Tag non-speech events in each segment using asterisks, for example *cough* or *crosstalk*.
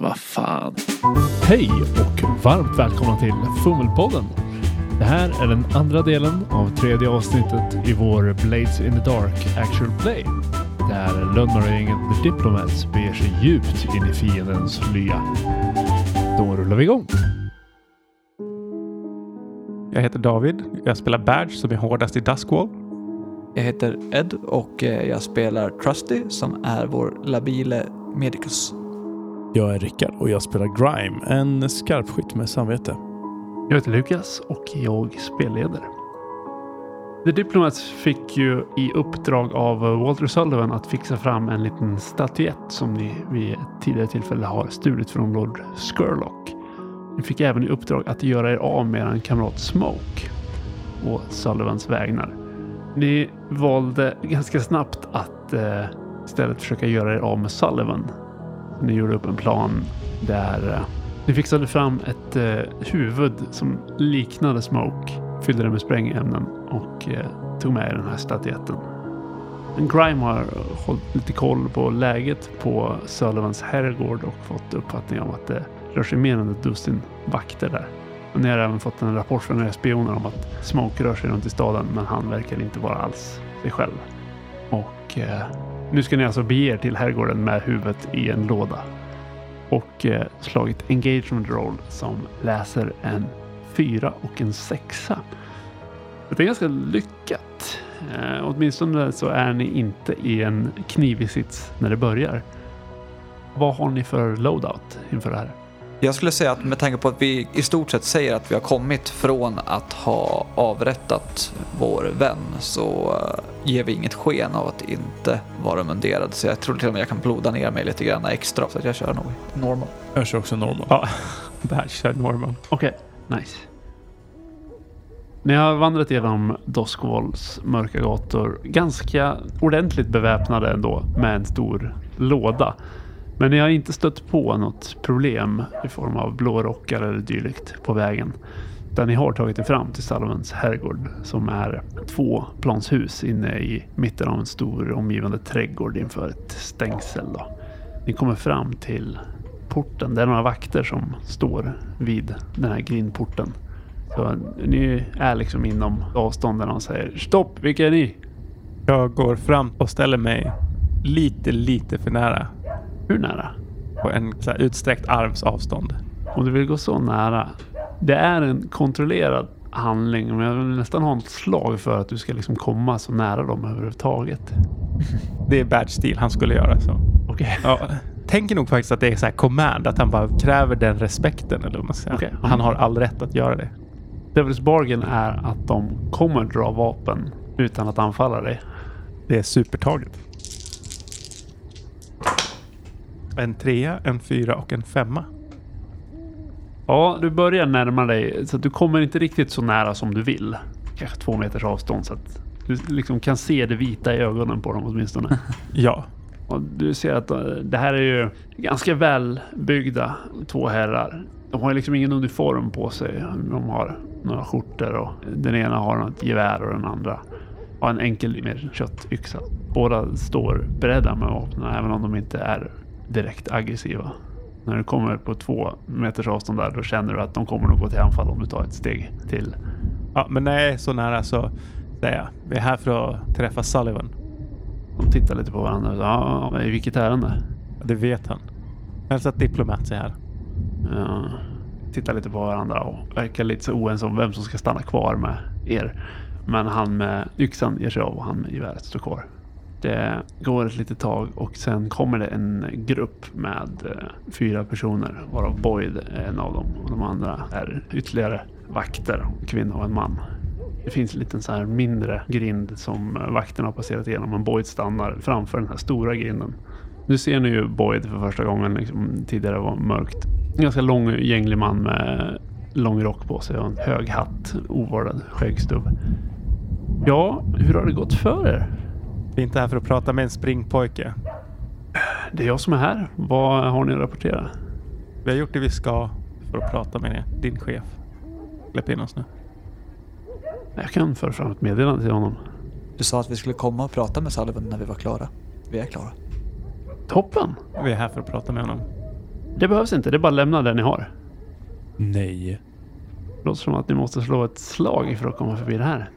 vad fan. Hej och varmt välkomna till Fummelpodden. Det här är den andra delen av tredje avsnittet i vår Blades in the Dark Actual Play. Där lönnmördargänget The Diplomats beger sig djupt in i fiendens lya. Då rullar vi igång. Jag heter David. Jag spelar Badge som är hårdast i Duskwall. Jag heter Ed och eh, jag spelar Trusty som är vår labile medicus. Jag är Rickard och jag spelar Grime, en skarpskytt med samvete. Jag heter Lukas och jag spelleder. The Diplomats fick ju i uppdrag av Walter Sullivan att fixa fram en liten statyett som ni vid ett tidigare tillfälle har stulit från Lord Skurlock. Ni fick även i uppdrag att göra er av med er kamrat Smoke på Sullivans vägnar. Ni valde ganska snabbt att eh, istället försöka göra er av med Sullivan. Ni gjorde upp en plan där eh, ni fixade fram ett eh, huvud som liknade Smoke, fyllde det med sprängämnen och eh, tog med den här statyetten. Grime har hållit lite koll på läget på Sullivans herrgård och fått uppfattning om att det rör sig mer än ett dussin vakter där. Och ni har även fått en rapport från era spioner om att Smoke rör sig runt i staden men han verkar inte vara alls sig själv. Och eh, nu ska ni alltså bege er till herrgården med huvudet i en låda. Och eh, slagit engagement roll som läser en fyra och en sexa. Det är ganska lyckat. Eh, åtminstone så är ni inte i en knivig sits när det börjar. Vad har ni för loadout inför det här? Jag skulle säga att med tanke på att vi i stort sett säger att vi har kommit från att ha avrättat vår vän så eh, ger vi inget sken av att inte vara munderad. Så jag tror till och med jag kan bloda ner mig lite grann extra så att jag kör nog normal. Jag kör också normal. Ja, *laughs* Badge kör normal. Okej, nice. Ni har vandrat genom Doskvalls mörka gator ganska ordentligt beväpnade ändå med en stor låda. Men ni har inte stött på något problem i form av blårockar eller dylikt på vägen. Där ni har tagit er fram till Salomons herrgård som är två planshus inne i mitten av en stor omgivande trädgård inför ett stängsel. Då. Ni kommer fram till porten. Det är några vakter som står vid den här grindporten. Så ni är liksom inom avstånden och säger stopp, vilka är ni? Jag går fram och ställer mig lite, lite för nära. Hur nära? På en utsträckt arms avstånd. Om du vill gå så nära. Det är en kontrollerad handling, men jag vill nästan ha ett slag för att du ska liksom komma så nära dem överhuvudtaget. Det är Badge-stil. Han skulle göra så. Okej. Ja, tänker nog faktiskt att det är så här command. Att han bara kräver den respekten. Eller man säger. Okej. Han har all rätt att göra det. Devil's Bargain är att de kommer dra vapen utan att anfalla dig. Det är supertaget. En trea, en fyra och en femma. Ja, du börjar närma dig så du kommer inte riktigt så nära som du vill. Kanske två meters avstånd så att du liksom kan se det vita i ögonen på dem åtminstone. *laughs* Ja, Och du ser att eh, det här är ju ganska välbyggda två herrar. De har liksom ingen uniform på sig. De har några skjortor och den ena har något gevär och den andra har en enkel med köttyxa. Båda står beredda med vapnen även om de inte är direkt aggressiva. När du kommer på två meters avstånd där då känner du att de kommer nog gå till anfall om du tar ett steg till. ja men när jag är så nära så säger jag. Vi är här för att träffa Sullivan. De tittar lite på varandra ja, i vilket ärende? Det vet han. Hälsa att Diplomat är här. Ja, tittar lite på varandra och verkar lite så oense om vem som ska stanna kvar med er. Men han med yxan ger sig av och han med geväret står kvar. Det går ett litet tag och sen kommer det en grupp med eh, fyra personer varav Boyd är en av dem och de andra är ytterligare vakter, en kvinna och en man. Det finns en liten så här mindre grind som eh, vakterna har passerat igenom men Boyd stannar framför den här stora grinden. Nu ser ni ju Boyd för första gången. Liksom, tidigare var mörkt. En ganska lång gänglig man med lång rock på sig och en hög hatt, ovårdad skäggstubb. Ja, hur har det gått för er? Vi är inte här för att prata med en springpojke. Det är jag som är här. Vad har ni att rapportera? Vi har gjort det vi ska för att prata med din chef. Släpp in oss nu. Jag kan föra fram ett meddelande till honom. Du sa att vi skulle komma och prata med Sullivan när vi var klara. Vi är klara. Toppen! Vi är här för att prata med honom. Det behövs inte, det är bara att lämna det ni har. Nej. Det låter som att ni måste slå ett slag för att komma förbi det här.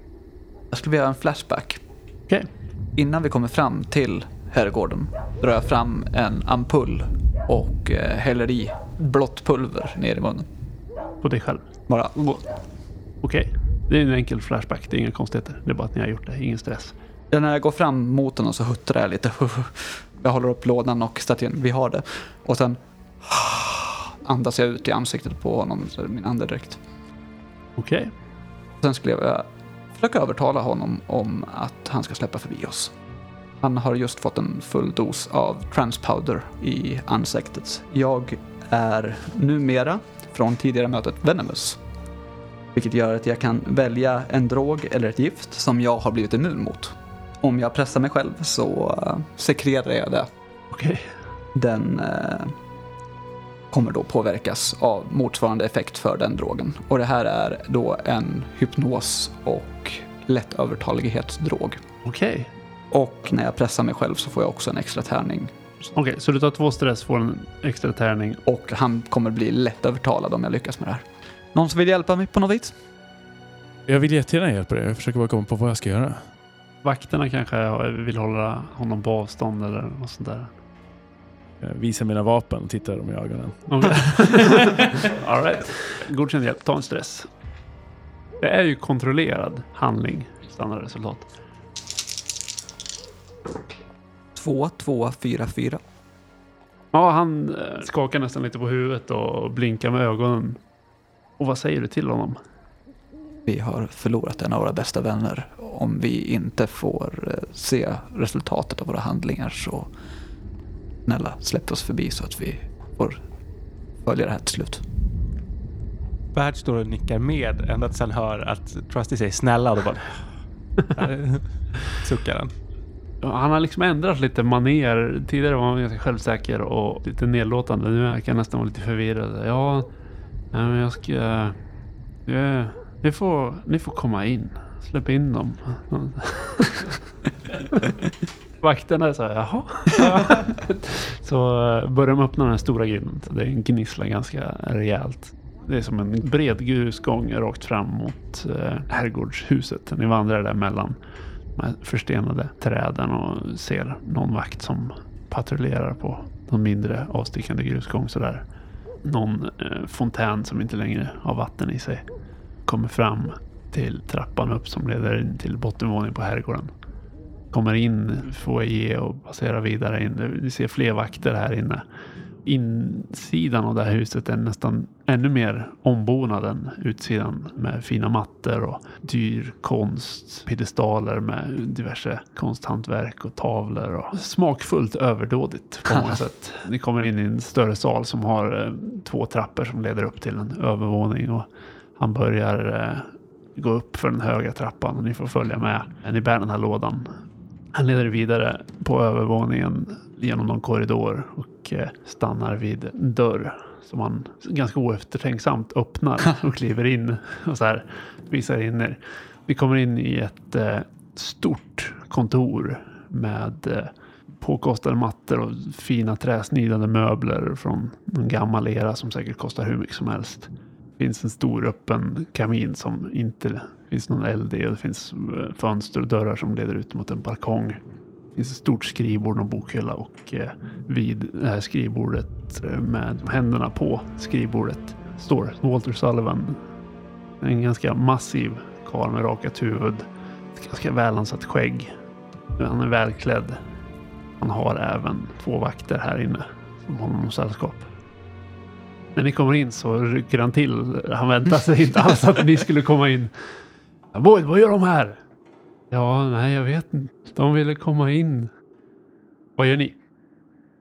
Jag skulle vilja göra en flashback. Okej. Innan vi kommer fram till herrgården drar jag fram en ampull och eh, häller i blått pulver ner i munnen. På dig själv. Bara Okej. Det är en enkel flashback, det är inga konstigheter. Det är bara att ni har gjort det, ingen stress. Ja, när jag går fram mot honom så huttrar jag lite. *laughs* Jag håller upp lådan och statyn. Vi har det. Och sen *sighs* andas jag ut i ansiktet på honom, så min andedräkt. Okej. Sen skulle jag försöka övertala honom om att han ska släppa förbi oss. Han har just fått en full dos av transpowder i ansiktet. Jag är numera, från tidigare mötet, venomous. Vilket gör att jag kan välja en drog eller ett gift som jag har blivit immun mot. Om jag pressar mig själv så uh, sekrerar jag det. Okej. Den eh, kommer då påverkas av motsvarande effekt för den drogen. Och det här är då en hypnos och lättövertalighetsdrog. Okej. Och när jag pressar mig själv så får jag också en extra tärning. Okej, så du tar två stress, får en extra tärning. Och han kommer bli lättövertalad om jag lyckas med det här. Någon som vill hjälpa mig på något vis? Jag vill jättegärna hjälpa dig. Jag försöker bara komma på vad jag ska göra. Vakterna kanske vill hålla honom på avstånd eller något sånt där. Jag visar mina vapen och tittar dem i ögonen. Okay. *laughs* All right. Godkänd hjälp, ta en stress. Det är ju kontrollerad handling, standardresultat. 2, 2, 4, 4. Ja, han eh, skakar nästan lite på huvudet och blinkar med ögonen. Och vad säger du till honom? Vi har förlorat en av våra bästa vänner. Om vi inte får eh, se resultatet av våra handlingar så snälla släpp oss förbi så att vi får följa det här till slut. Bert står och nickar med ända tills han hör att Trusty säger snälla och då bara *laughs* suckar han. Han har liksom ändrat lite maner. Tidigare var han ganska självsäker och lite nedlåtande. Nu verkar han nästan vara lite förvirrad. Ja, nej, men jag ska... Ja, ni, får, ni får komma in. Släpp in dem. *laughs* Vakterna är så här, jaha. *laughs* så eh, börjar de öppna den här stora grinden. Det är en gnissla ganska rejält. Det är som en bred grusgång rakt fram mot eh, herrgårdshuset. Ni vandrar där mellan de här förstenade träden och ser någon vakt som patrullerar på någon mindre avstickande grusgång sådär. Någon eh, fontän som inte längre har vatten i sig kommer fram till trappan upp som leder in till bottenvåningen på herrgården. Kommer in, ge och passerar vidare in. Vi ser fler vakter här inne. Insidan av det här huset är nästan ännu mer ombonad än utsidan med fina mattor och dyr konst, piedestaler med diverse konsthantverk och tavlor och smakfullt överdådigt på många *laughs* sätt. Ni kommer in i en större sal som har eh, två trappor som leder upp till en övervåning och han börjar eh, gå upp för den höga trappan och ni får följa med. Ni bär den här lådan. Han leder vidare på övervåningen genom någon korridor och eh, stannar vid en dörr som han ganska oeftertänksamt öppnar *laughs* och kliver in och så här visar in er. Vi kommer in i ett eh, stort kontor med eh, påkostade mattor och fina träsnidade möbler från någon gammal era som säkert kostar hur mycket som helst. Det finns en stor öppen kamin som inte finns någon eld i och det finns eh, fönster och dörrar som leder ut mot en balkong. Det finns ett stort skrivbord och bokhylla och eh, vid det här skrivbordet eh, med händerna på skrivbordet står Walter Sullivan. En ganska massiv karl med rakat huvud. Ett ganska välansat skägg. Han är välklädd. Han har även två vakter här inne som håller honom sällskap. När ni kommer in så rycker han till. Han väntar sig inte alls att ni skulle komma in. Boyd, vad gör de här? Ja, nej, jag vet inte. De ville komma in. Vad gör ni?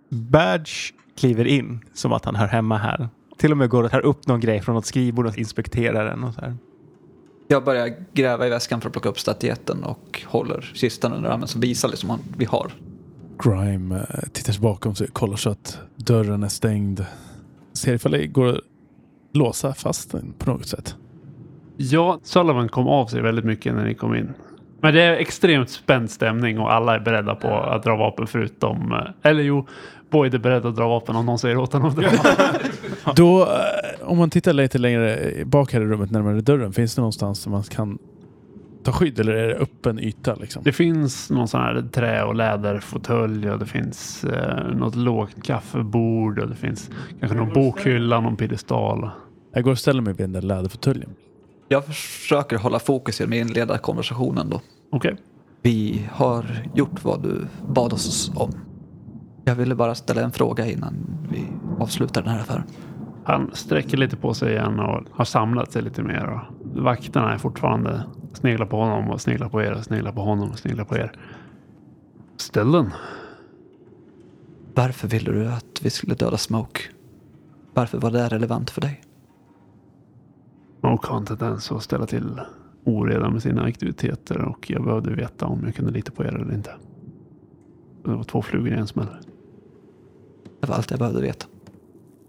Badge kliver in som att han hör hemma här. Till och med går och tar upp någon grej från något skrivbord och inspekterar den och så här. Jag börjar gräva i väskan för att plocka upp statyetten och håller kistan under armen som visar liksom att vi har. Grime eh, tittar sig bakom sig, kollar så att dörren är stängd. Ser ifall det går att låsa fast den på något sätt. Ja, Sullivan kom av sig väldigt mycket när ni kom in. Men det är extremt spänd stämning och alla är beredda på att dra vapen förutom... eh, Eller jo, Boyd är beredd att dra vapen om någon säger åt honom *laughs* det. Då, eh, om man tittar lite längre bak här i rummet närmare dörren, finns det någonstans som man kan ta skydd eller är det öppen yta liksom? Det finns någon sån här trä och läderfåtölj och det finns eh, något lågt kaffebord och det finns kanske någon bokhylla, någon piedestal. Jag går och ställer mig vid den där läderfåtöljen. Jag försöker hålla fokus genom att inleda konversationen då. Okej. Vi har gjort vad du bad oss om. Jag ville bara ställa en fråga innan vi avslutar den här affären. Han sträcker lite på sig igen och har samlat sig lite mer. Och vakterna är fortfarande sneglar på honom och sneglar på er och sneglar på honom och sneglar på er. Ställ den. Varför ville du att vi skulle döda Smoke? Varför var det relevant för dig? Och har en tendens att ställa till oreda med sina aktiviteter och jag behövde veta om jag kunde lita på er eller inte. Det var två flugor i en smäll. Det var allt jag behövde veta.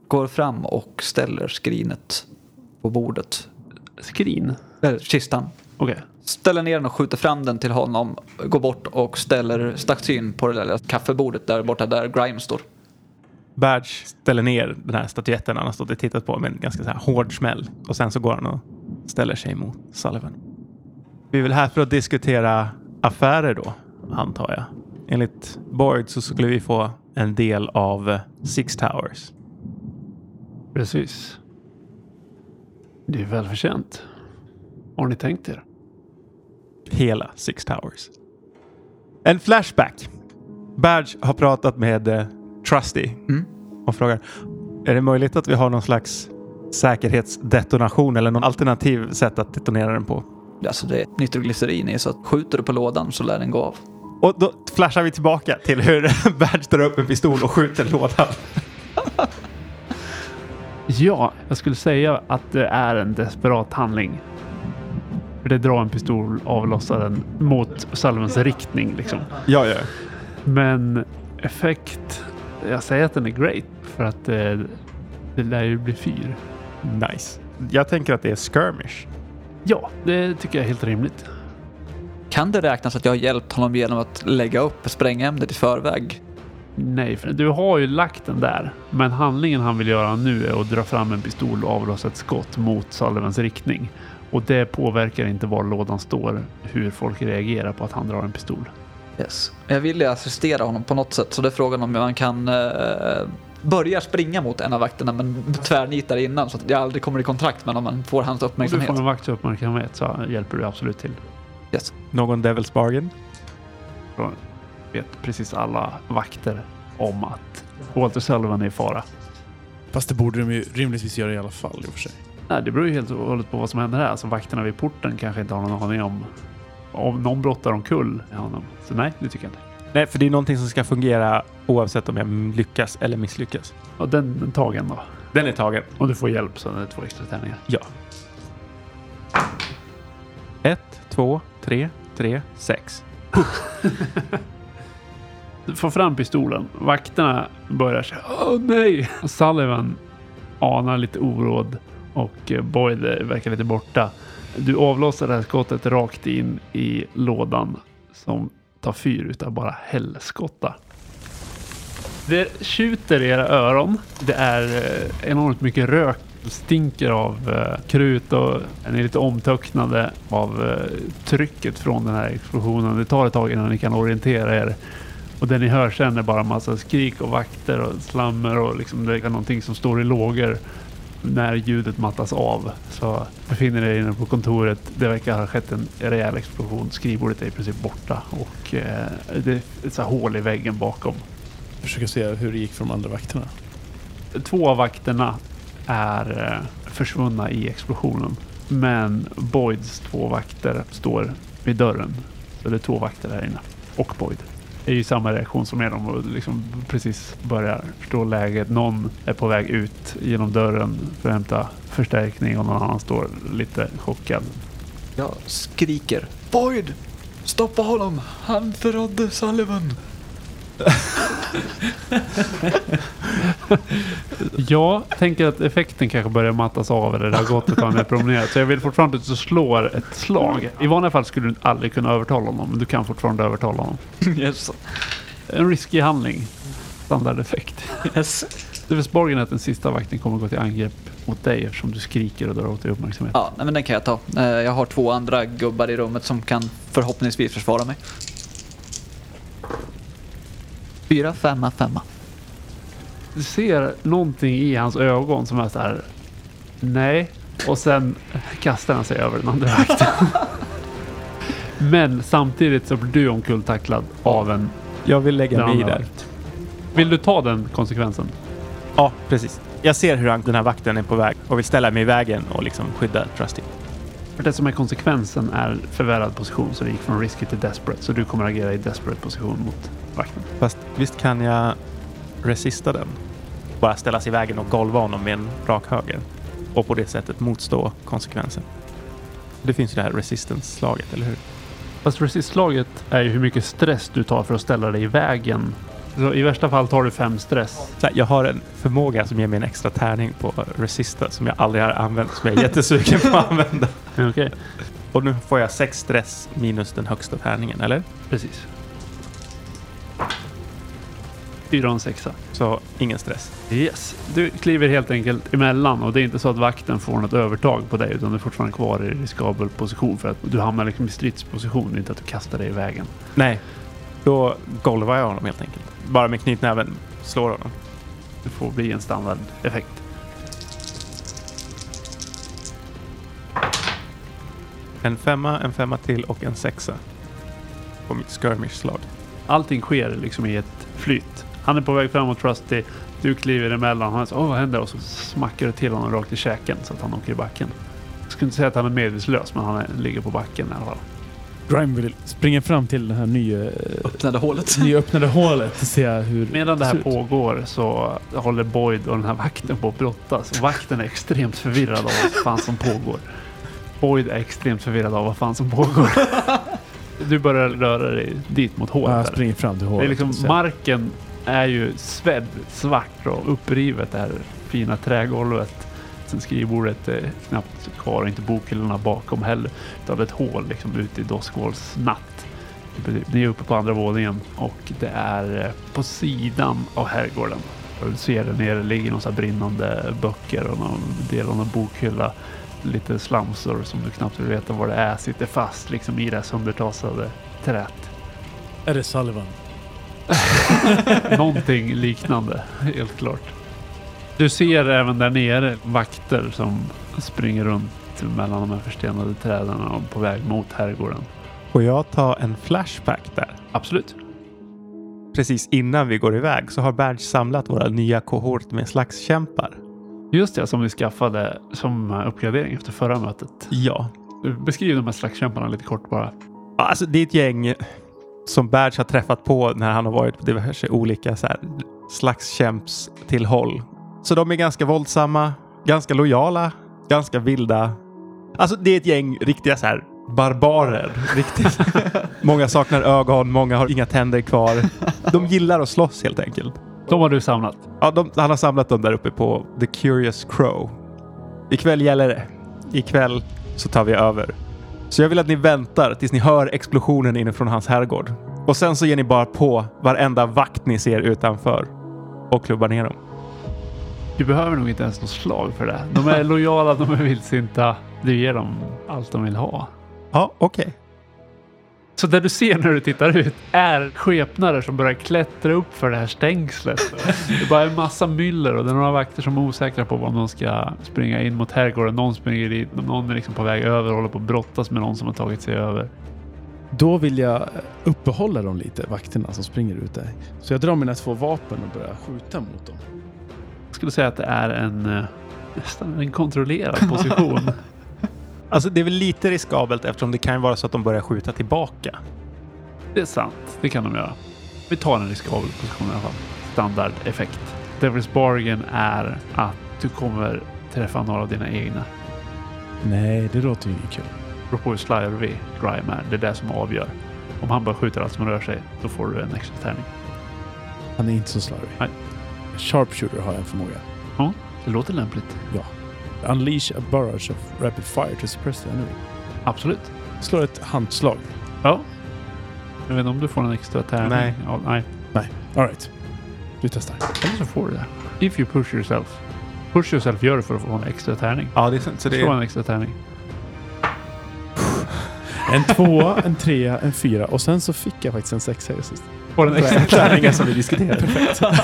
Går fram och ställer skrinet på bordet. Skrin? Eller kistan. Okej. Ställer ner den och skjuter fram den till honom. Går bort och ställer staksyn på det där kaffebordet där borta där Grimes står. Badge ställer ner den här statyetten han har stått och tittat på med en ganska så här hård smäll. Och sen så går han och ställer sig mot Sullivan. Vi är väl här för att diskutera affärer då, antar jag. Enligt Boyd så skulle vi få en del av Six Towers. Precis. Det är välförtjänt. Har ni tänkt er? Hela Six Towers. En flashback. Badge har pratat med eh, Trusty Mm. och frågar är det möjligt att vi har någon slags säkerhetsdetonation eller någon alternativ sätt att detonera den på? Alltså det är nitroglycerin i så att skjuter du på lådan så lär den gå av. Och då flashar vi tillbaka till hur *laughs* Badge tar upp en pistol och skjuter lådan. Ja, jag skulle säga att det är en desperat handling. Det drar en pistol avlossar den mot Sullivans riktning liksom. Ja, ja. Men effekt, jag säger att den är great för att det, det lär ju bli fyr. Nice. Jag tänker att det är skirmish. Ja, det tycker jag är helt rimligt. Kan det räknas att jag har hjälpt honom genom att lägga upp sprängämnet i förväg? Nej, för du har ju lagt den där. Men handlingen han vill göra nu är att dra fram en pistol och avlossa ett skott mot Sullivans riktning. Och det påverkar inte var lådan står, hur folk reagerar på att han drar en pistol. Yes. Jag ville assistera honom på något sätt så det är frågan om man kan eh, börja springa mot en av vakterna men tvärnitar innan så att jag aldrig kommer i kontakt med honom men får hans Om du uppmärksamhet. får en vakts uppmärksamhet så hjälper du absolut till. Yes. Någon Devil's Bargain? Då vet precis alla vakter om att Walter Sullivan är i fara. Fast det borde de ju rimligtvis göra i alla fall i och för sig. Nej, det beror ju helt och hållet på vad som händer här. Alltså vakterna vid porten kanske inte har någon aning om om någon brottar omkull honom. Så nej, det tycker jag inte. Nej, för det är någonting som ska fungera oavsett om jag lyckas eller misslyckas. Och den, den tagen då. Den är tagen. Om du får hjälp så är det två extra tärningar. Ja. Ett, två, tre, tre, sex. *laughs* Du får fram pistolen. Vakterna börjar säga Åh nej! Och Sullivan anar lite oråd och eh, Boyd eh, verkar lite borta. Du avlossar det här skottet rakt in i lådan som tar fyr utav bara helskotta. Det tjuter i era öron. Det är eh, enormt mycket rök. Det stinker av krut och ni är lite omtöcknade av trycket från den här explosionen. Det tar ett tag innan ni kan orientera er. Och det ni hör sen är bara massa skrik och vakter och slammer och liksom det är någonting som står i lågor när ljudet mattas av. Så befinner er inne på kontoret. Det verkar ha skett en rejäl explosion. Skrivbordet är i princip borta och eh, det är ett så här hål i väggen bakom. Försöka se hur det gick för de andra vakterna. Två av vakterna är eh, försvunna i explosionen. Men Boyds två vakter står vid dörren. Så det är två vakter där inne. Och Boyd. Det är ju samma reaktion som er. De liksom precis börjar förstå läget. Någon är på väg ut genom dörren för att hämta förstärkning och någon annan står lite chockad. Jag skriker. Boyd! Stoppa honom! Han förrådde Sullivan! *laughs* Jag tänker att effekten kanske börjar mattas av eller det har gått ett tag när promenerat. Så jag vill fortfarande att du slår ett slag. I vanliga fall skulle du aldrig kunna övertala honom, men du kan fortfarande övertala honom. *laughs* Yes. En risky handling. Standardeffekt. yes. Det är sporgen att den sista vakten kommer gå till angrepp mot dig eftersom du skriker och drar åt dig uppmärksamhet. Ja, men den kan jag ta. Eh, Jag har två andra gubbar i rummet som kan förhoppningsvis försvara mig. Fyra, femma, femma. Du ser någonting i hans ögon som är så här. Nej. Och sen kastar han sig över den andra vakten. *laughs* Men samtidigt så blir du omkulltacklad av en Jag vill lägga mig i där. vakt. Vill du ta den konsekvensen? Ja, precis. Jag ser hur han, den här vakten är på väg och vill ställa mig i vägen och liksom skydda Trusty. För det som är konsekvensen är förvärrad position. Så det gick från risky till desperate. Så du kommer agera i desperate position mot vakten. Fast visst kan jag resista den? Bara ställa sig i vägen och golva honom med en rak höger. Och på det sättet motstå konsekvensen. Det finns ju det här resistance-slaget, eller hur? Fast resistslaget är ju hur mycket stress du tar för att ställa dig i vägen. Så I värsta fall tar du fem stress. Så här, jag har en förmåga som ger mig en extra tärning på resista som jag aldrig har använt, som jag är *laughs* jättesugen på att använda. Okej, Och nu får jag sex stress minus den högsta tärningen, eller? precis. Fyra och en sexa. Så ingen stress. Yes. Du kliver helt enkelt emellan och det är inte så att vakten får något övertag på dig utan du är fortfarande kvar i riskabel position för att du hamnar liksom i stridsposition, inte att du kastar dig i vägen. Nej, då golvar jag honom helt enkelt. Bara med knytnäven slår honom. Det får bli en standardeffekt. En femma, en femma till och en sexa. På mitt skirmish-slag. Allting sker liksom i ett flyt. Han är på väg framåt Trusty, du kliver emellan, han säger åh vad händer? Och så smackar du till honom rakt i käken så att han åker i backen. Jag skulle inte säga att han är medvetslös men han är, ligger på backen i alla fall. Grime vill springa fram till det här nya, Öppnade hålet. *laughs* nyöppnade hålet och se hur Medan det här ut. pågår så håller Boyd och den här vakten på att brottas. Vakten är extremt förvirrad av vad fan som pågår. Boyd är extremt förvirrad av vad fan som pågår. *laughs* Du börjar röra dig dit mot Ja, hålet. jag där. springer fram till hålet. Det är liksom, marken är ju svedd svart och upprivet det här fina trägolvet. Sen skrivbordet är knappt kvar och inte bokhyllorna bakom heller. Utan ett hål liksom ute i Doskvåls natt. Ni är uppe på andra våningen och det är eh, på sidan av herrgården. Du ser där nere ligger några brinnande böcker och någon del av någon bokhylla. Lite slamsor som du knappt vill veta vad det är sitter fast liksom i det här söndertrasade träet. Är det Sullivan? *laughs* Någonting liknande, helt klart. Du ser även där nere vakter som springer runt mellan de här förstenade träden och på väg mot herrgården. Får jag ta en flashback där? Absolut. Precis innan vi går iväg så har Berge samlat våra nya kohort med slagskämpar. Just det, som vi skaffade som uppgradering efter förra mötet. Ja. Beskriv de här slagskämparna lite kort bara. Alltså det är ett gäng som Berge har träffat på när han har varit på diverse olika så här, slagskämpstillhåll. Så de är ganska våldsamma, ganska lojala, ganska vilda. Alltså det är ett gäng riktiga så här barbarer. Riktigt. *laughs* många saknar ögon, många har inga tänder kvar. De gillar att slåss helt enkelt. De har du samlat. Ja, de, han har samlat dem där uppe på The Curious Crow. Ikväll gäller det. Ikväll så tar vi över. Så jag vill att ni väntar tills ni hör explosionen inifrån hans herrgård. Och sen så ger ni bara på varenda vakt ni ser utanför. Och klubbar ner dem. Du behöver nog inte ens något slag för det. De är lojala, de är vildsinta. Du ger dem allt de vill ha. Ja, okej. Så det du ser när du tittar ut är skepnader som börjar klättra upp för det här stängslet. Det är bara en massa myller och det är några vakter som är osäkra på om de ska springa in mot herrgården. Någon springer dit, någon är liksom på väg över och håller på att brottas med någon som har tagit sig över. Då vill jag uppehålla dem lite, vakterna som springer ut där. Så jag drar mina två vapen och börjar skjuta mot dem. Jag skulle säga att det är en eh, nästan en kontrollerad position. *laughs* Alltså det är väl lite riskabelt eftersom det kan ju vara så att de börjar skjuta tillbaka. Det är sant, det kan de göra. Vi tar en riskabel position i alla fall. Standardeffekt. Devil's Bargain är att du kommer träffa några av dina egna. Nej, det låter ju inget kul. beror på hur slarvig Grime är. Det är det som avgör. Om han bara skjuter allt som rör sig, då får du en extra tärning. Han är inte så slarvig. Nej. Sharpshooter har en förmåga. Det låter lämpligt. Unleash a barrage of rapid fire to suppress the enemy. Absolut. Slår ett handslag. Ja. Jag vet inte om du får en extra tärning. Nej. Ja, nej. Alright. Du testar. Eller så får du det. If you push yourself. Push yourself gör du för att få en extra tärning. Ja, det är sant. Så det Slå en extra tärning. En tvåa, en trea, en fyra och sen så fick jag faktiskt en sexa just sist. Får en extra tärningen som vi diskuterade. *laughs*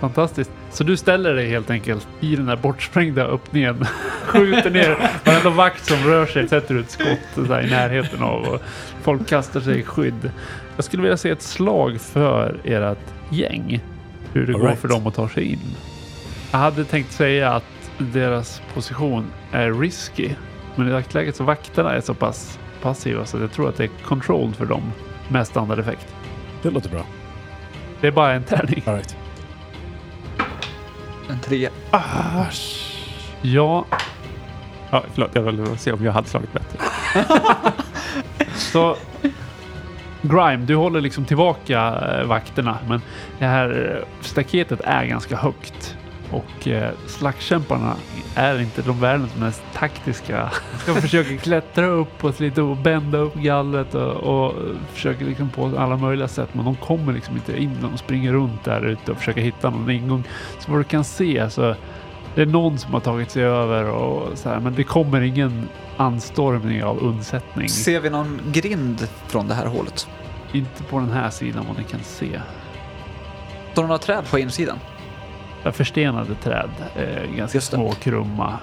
Fantastiskt. Så du ställer dig helt enkelt i den där bortsprängda öppningen. *laughs* Skjuter ner varenda vakt som rör sig. Sätter ut skott i närheten av. Och folk kastar sig i skydd. Jag skulle vilja se ett slag för ert gäng. Hur det All går right. för dem att ta sig in. Jag hade tänkt säga att deras position är risky. Men i dagsläget så vakterna är så pass passiva så jag tror att det är controlled för dem med standardeffekt. Det låter bra. Det är bara en tärning. Alright. En trea. Ja, Ja, förlåt, jag ville se om jag hade slagit bättre. *laughs* Så Grime, du håller liksom tillbaka eh, vakterna, men det här eh, staketet är ganska högt. Och eh, slagskämparna är inte de världens mest taktiska. De försöker klättra uppåt lite och bända upp gallret och, och försöker liksom på alla möjliga sätt. Men de kommer liksom inte in. De springer runt där ute och försöker hitta någon ingång. Så vad du kan se så det är någon som har tagit sig över och så här, men det kommer ingen anstormning av undsättning. Ser vi någon grind från det här hålet? Inte på den här sidan vad ni kan se. Står det några träd på insidan? Förstenade träd, eh, ganska små och krumma.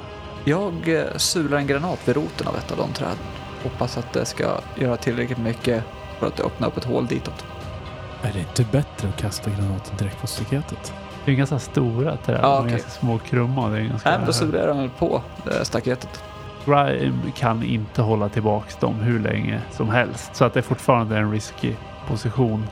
Jag eh, sular en granat vid roten av ett av de träden. Hoppas att det ska göra tillräckligt mycket för att öppna upp ett hål ditåt. Är det inte bättre att kasta granaten direkt på staketet? Det är ganska stora träd, Ja, de är okej. ganska små och krumma. Det är ganska... Nej, men då sular jag den på det staketet. Grime kan inte hålla tillbaks dem hur länge som helst. Så att det är fortfarande en risky position.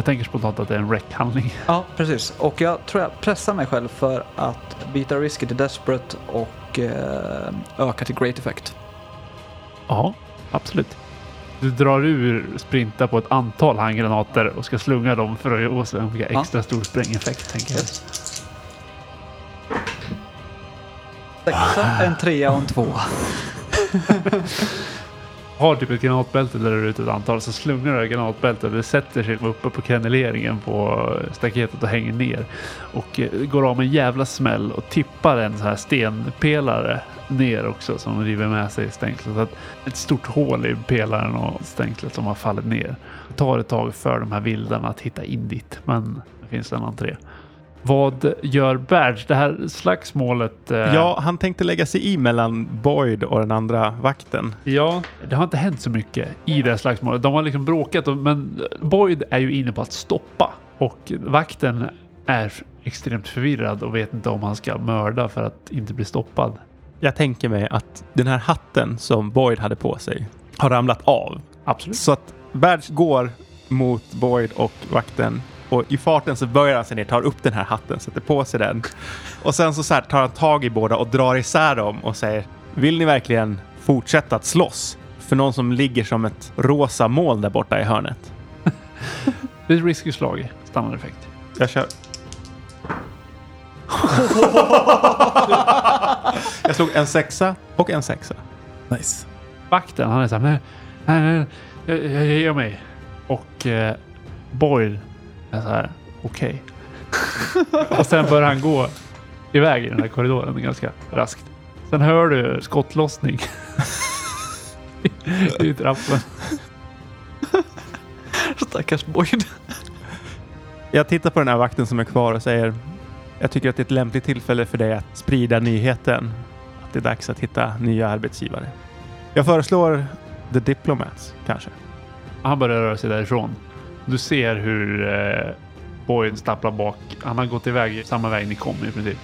Jag tänker spontant att det är en räckhandling. *laughs* Ja, precis. Och jag tror jag pressar mig själv för att byta risky till desperate och eh, öka till great effect. Ja, absolut. Du drar ur sprinta på ett antal handgranater och ska slunga dem för att åstadkomma Ja. extra stor sprängeffekt, tänker jag. Sexa, en trea och en tvåa. *laughs* har typ ett granatbälte där du är ute ett antal så slungar du granatbältet och det sätter sig uppe på kreneleringen på eh, staketet och hänger ner. Och eh, går av med en jävla smäll och tippar en så här stenpelare ner också som river med sig stängslet. Så att ett stort hål i pelaren och stängslet som har fallit ner. Det tar ett tag för de här vildarna att hitta in dit men det finns en entré. Vad gör Badge? Det här slagsmålet. eh, Ja, han tänkte lägga sig i mellan Boyd och den andra vakten. Ja, det har inte hänt så mycket i det här slagsmålet. De har liksom bråkat, men Boyd är ju inne på att stoppa och vakten är extremt förvirrad och vet inte om han ska mörda för att inte bli stoppad. Jag tänker mig att den här hatten som Boyd hade på sig har ramlat av. Absolut. Så att Badge går mot Boyd och vakten och i farten så böjer han sig ner, tar upp den här hatten, sätter på sig den. Och sen så, så här tar han tag i båda och drar isär dem och säger Vill ni verkligen fortsätta att slåss? För någon som ligger som ett rosa moln där borta i hörnet. *laughs* Det är ett risky slag, standardeffekt. Jag kör. *laughs* jag slog en sexa och en sexa. Nice. Vakten, han är så här, nej, nej, nej, jag, jag, jag ger mig. Och eh, Boyd är så här, okej. *laughs* och sen börjar han gå iväg i den här korridoren ganska raskt. Sen hör du skottlossning *laughs* i trappen. *laughs* Stackars Boyd. Jag tittar på den här vakten som är kvar och säger Jag tycker att det är ett lämpligt tillfälle för dig att sprida nyheten. Att det är dags att hitta nya arbetsgivare. Jag föreslår The Diplomats, kanske. Han börjar röra sig därifrån. Du ser hur eh, Boyd stapplar bak. Han har gått iväg samma väg ni kom i princip.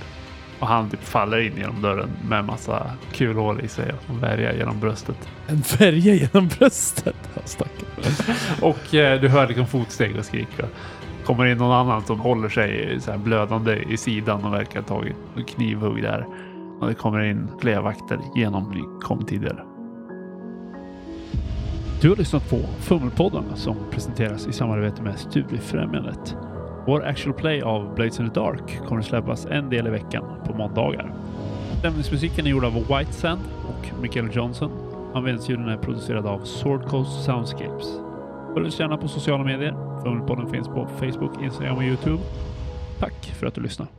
Och han typ faller in genom dörren med massa kulhål i sig och värja genom bröstet. En färja genom bröstet. *laughs* Stackarn. *laughs* Och eh, du hör liksom fotsteg och skrik. Och kommer in någon annan som håller sig så här blödande i sidan och verkar ha tagit knivhugg där. Och det kommer in fler vakter genom ni kom tidigare. Du har lyssnat på Fummelpodden som presenteras i samarbete med Studiefrämjandet. Vår actual play av Blades in the Dark kommer att släppas en del i veckan på måndagar. Stämningsmusiken är gjord av White Sand och Michael Johnson. Användningsljuden är producerad av Sword Coast Soundscapes. Följ oss gärna på sociala medier. Fummelpodden finns på Facebook, Instagram och Youtube. Tack för att du lyssnade.